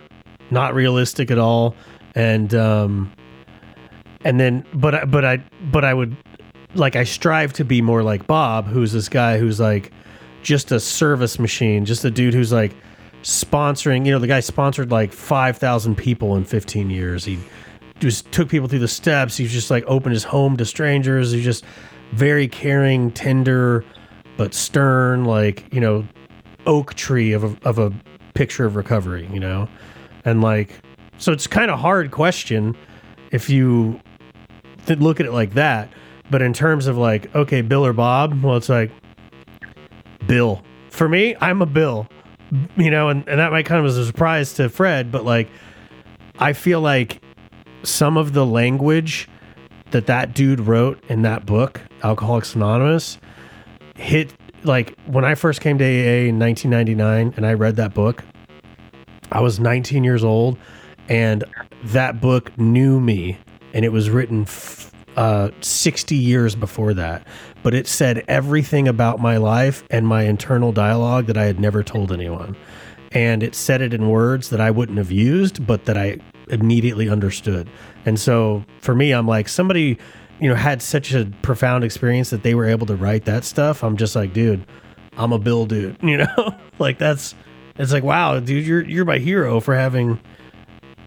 not realistic at all, and um, and then but I- but I but I would like I strive to be more like Bob, who's this guy who's like just a service machine, just a dude who's like sponsoring. You know, the guy sponsored like five thousand people in fifteen years. He just took people through the steps. He just like opened his home to strangers. He's just very caring, tender, but stern, like you know, oak tree of a, of a picture of recovery, you know? And like, so it's kind of hard question if you th- look at it like that. But in terms of like, okay, Bill or Bob, well, it's like Bill. For me, I'm a Bill, you know, and, and that might come as a surprise to Fred, but like, I feel like some of the language that that dude wrote in that book, Alcoholics Anonymous, hit like when I first came to AA in 1999 and I read that book, I was 19 years old and that book knew me and it was written f- uh, 60 years before that. But it said everything about my life and my internal dialogue that I had never told anyone. And it said it in words that I wouldn't have used, but that I immediately understood. And so for me, I'm like, somebody, you know, had such a profound experience that they were able to write that stuff. I'm just like, dude, I'm a Bill dude, (laughs) you know? like that's it's like, wow, dude, you're you're my hero for having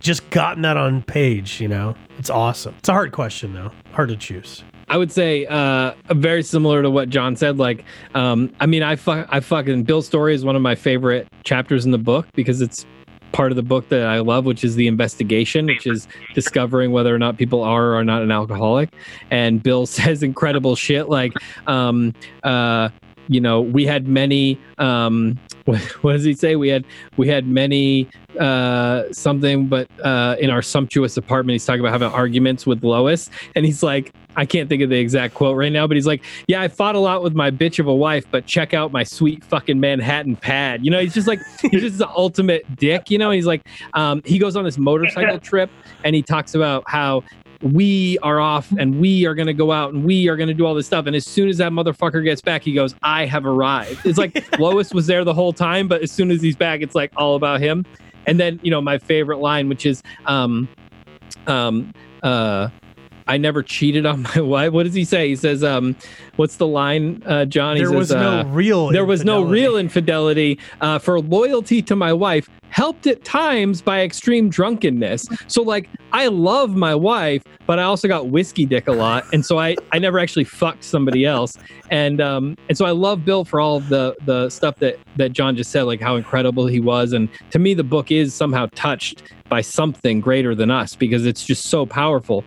just gotten that on page, you know? It's awesome. It's a hard question though. Hard to choose. I would say uh, very similar to what John said. Like, um, I mean, I, fu- I fucking Bill's story is one of my favorite chapters in the book because it's part of the book that I love, which is the investigation, which is discovering whether or not people are or are not an alcoholic. And Bill (laughs) says incredible shit like, um, uh, you know, we had many. Um, (laughs) what, what does he say? We had we had many uh, something, but uh, in our sumptuous apartment, he's talking about having arguments with Lois, and he's like, I can't think of the exact quote right now, but he's like, "Yeah, I fought a lot with my bitch of a wife, but check out my sweet fucking Manhattan pad." You know, he's just like he's just the ultimate dick. You know, he's like, um, he goes on this motorcycle (laughs) trip, and he talks about how we are off and we are going to go out and we are going to do all this stuff. And as soon as that motherfucker gets back, he goes, I have arrived. It's like (laughs) Lois was there the whole time, but as soon as he's back, it's like all about him. And then, you know, my favorite line, which is, um, um, uh, I never cheated on (laughs) my wife. What does he say? He says, um, what's the line, uh, John? He There says, was no uh, real there was no real infidelity uh, for loyalty to my wife helped at times by extreme drunkenness so like i love my wife but i also got whiskey dick a lot and so i i never actually fucked somebody else and um and so i love bill for all the the stuff that that john just said like how incredible he was and to me the book is somehow touched by something greater than us because it's just so powerful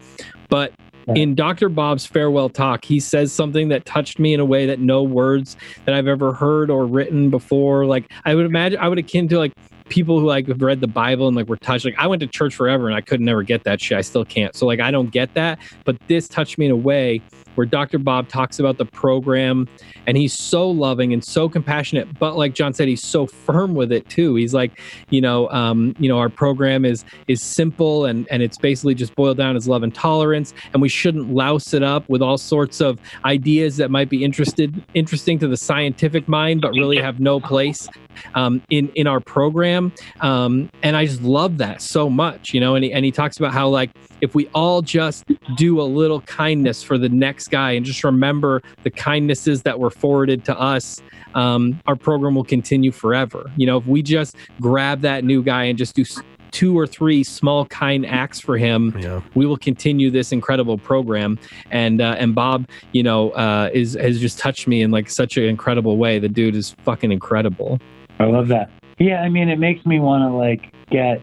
but in Dr. Bob's farewell talk, he says something that touched me in a way that no words that I've ever heard or written before. Like I would imagine, I would akin to like people who like have read the Bible and like were touched. Like I went to church forever and I could never get that shit. I still can't. So like I don't get that. But this touched me in a way where Dr. Bob talks about the program and he's so loving and so compassionate. But like John said, he's so firm with it too. He's like, you know, um, you know, our program is is simple and and it's basically just boiled down as love and tolerance. And we shouldn't louse it up with all sorts of ideas that might be interested interesting to the scientific mind, but really have no place um, in in our program. Um, and I just love that so much, you know. And he, and he talks about how like if we all just do a little kindness for the next guy and just remember the kindnesses that were forwarded to us, um, our program will continue forever. You know, if we just grab that new guy and just do two or three small kind acts for him, Yeah. we will continue this incredible program. And uh, and Bob, you know, uh, is has just touched me in like such an incredible way. The dude is fucking incredible. I love that. Yeah, I mean, it makes me want to like get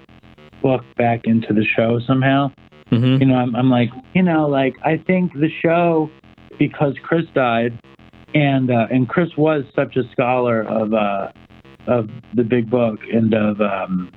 book back into the show somehow. Hmm You know, I'm, I'm like, you know, like I think the show because Chris died, and uh, and Chris was such a scholar of uh, of the big book and of um,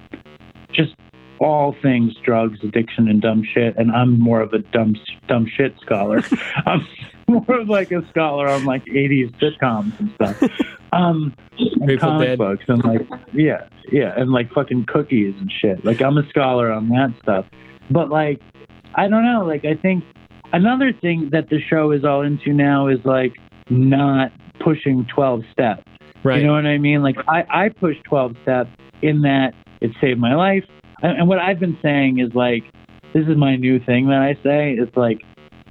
just all things drugs, addiction, and dumb shit. And I'm more of a dumb dumb shit scholar. (laughs) I'm more of like a scholar on like 80s sitcoms and stuff. Um, and comic Dead. books and like yeah, yeah, and like fucking cookies and shit. Like I'm a scholar on that stuff. But like I don't know, like I think another thing that the show is all into now is like not pushing 12 steps. Right. You know what I mean? Like I, I push 12 steps in that it saved my life. And, and what I've been saying is like, this is my new thing that I say. It's like,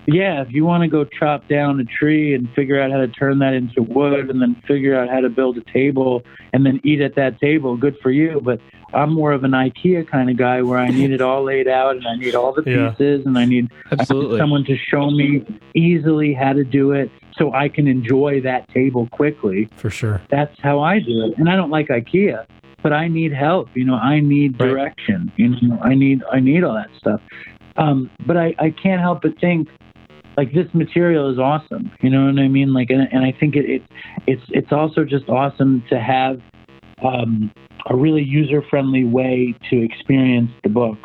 yeah, if you want to go chop down a tree and figure out how to turn that into wood and then figure out how to build a table and then eat at that table, good for you. But I'm more of an IKEA kind of guy where I need it all laid out and I need all the Yeah. pieces and I need I need Absolutely. someone to show me easily how to do it so I can enjoy that table quickly. For sure. That's how I do it. And I don't like IKEA. but I need help. You know, I need Right. direction. You know, I need I need all that stuff. Um, but I, I can't help but think like this material is awesome. You know what I mean? Like, and, and I think it, it it's it's also just awesome to have um, a really user friendly way to experience the book.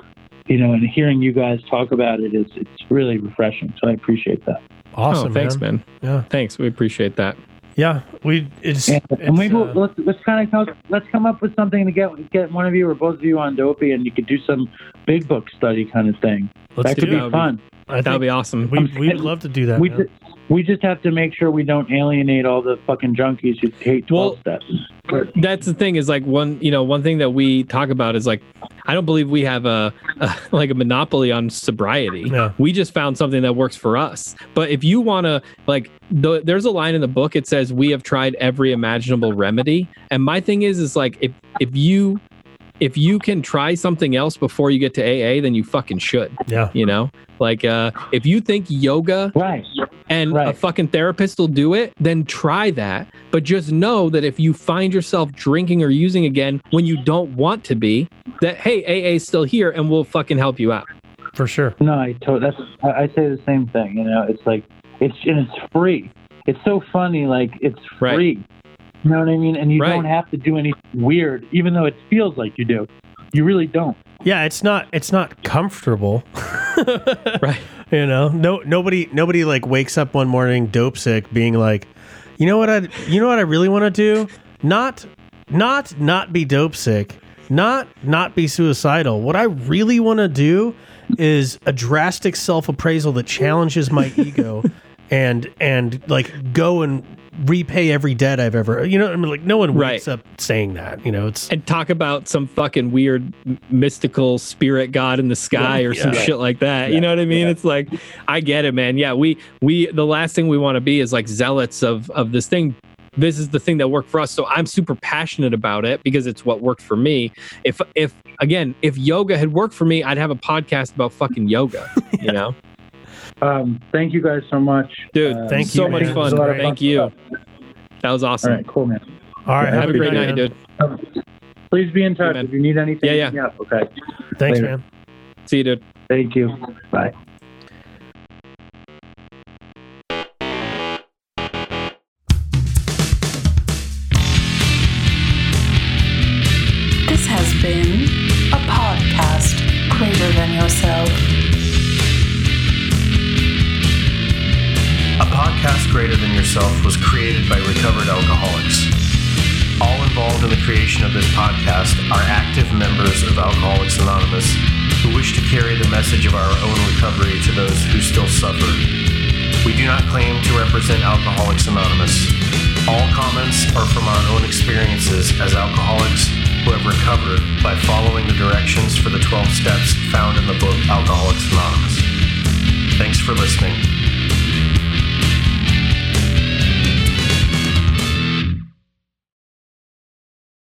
You know, and hearing you guys talk about it is it's really refreshing. So I appreciate that. Awesome. oh, thanks, man. man. Yeah. Thanks. We appreciate that. Yeah. We it's, And, it's, and maybe uh, we'll, let's let's kind of come, let's come up with something to get get one of you or both of you on Dopey, and you could do some big book study kind of thing. let's that do could be that. it. fun. I That would be awesome. we we would love to do that. We man. just, we just have to make sure we don't alienate all the fucking junkies who hate twelve Well, steps. That's the thing is like one, you know, one thing that we talk about is like, I don't believe we have a, a (laughs) like a monopoly on sobriety. Yeah. We just found something that works for us. But if you want to, like, the, there's a line in the book. It says we have tried every imaginable remedy. And my thing is, is like if if you if you can try something else before you get to AA, then you fucking should. Yeah. You know, like uh, if you think yoga Right. and a fucking therapist will do it, then try that. But just know that if you find yourself drinking or using again when you don't want to be, that hey, AA is still here and we'll fucking help you out. For sure. No, I to- that's I, I say the same thing. You know, it's like it's and it's free. It's so funny. Like it's Right. Free. You know what I mean? And you Right. don't have to do anything weird, even though it feels like you do. You really don't. Yeah, it's not it's not comfortable. (laughs) Right. You know, no nobody nobody like wakes up one morning dope sick being like, "You know what I you know what I really want to do? Not not not be dope sick, not not be suicidal. What I really want to do is a drastic self-appraisal that challenges my ego (laughs) and and like go and repay every debt I've ever. You know, I mean like no one wakes Right. up saying that, you know. It's And talk about some fucking weird mystical spirit god in the sky or some Yeah. shit like that. You know what I mean? It's like I get it, man. Yeah, we we the last thing we want to be is like zealots of of this thing. This is the thing that worked for us. So I'm super passionate about it because it's what worked for me. If if again, if yoga had worked for me, I'd have a podcast about fucking yoga. You (laughs) know, Um, thank you guys so much, dude. Uh, Thank so much fun. was a lot of Thank fun you. stuff. That was awesome. right, cool, man. all right. Have a great night, man. dude. Please be in touch man. if you need anything. Yeah, yeah. up, okay. Thanks, Later. man. See you, dude. Thank you. Bye. Yourself was created by recovered alcoholics. All involved in the creation of this podcast are active members of Alcoholics Anonymous who wish to carry the message of our own recovery to those who still suffer. We do not claim to represent Alcoholics Anonymous. All comments are from our own experiences as alcoholics who have recovered by following the directions for the 12 steps found in the book Alcoholics Anonymous. Thanks for listening.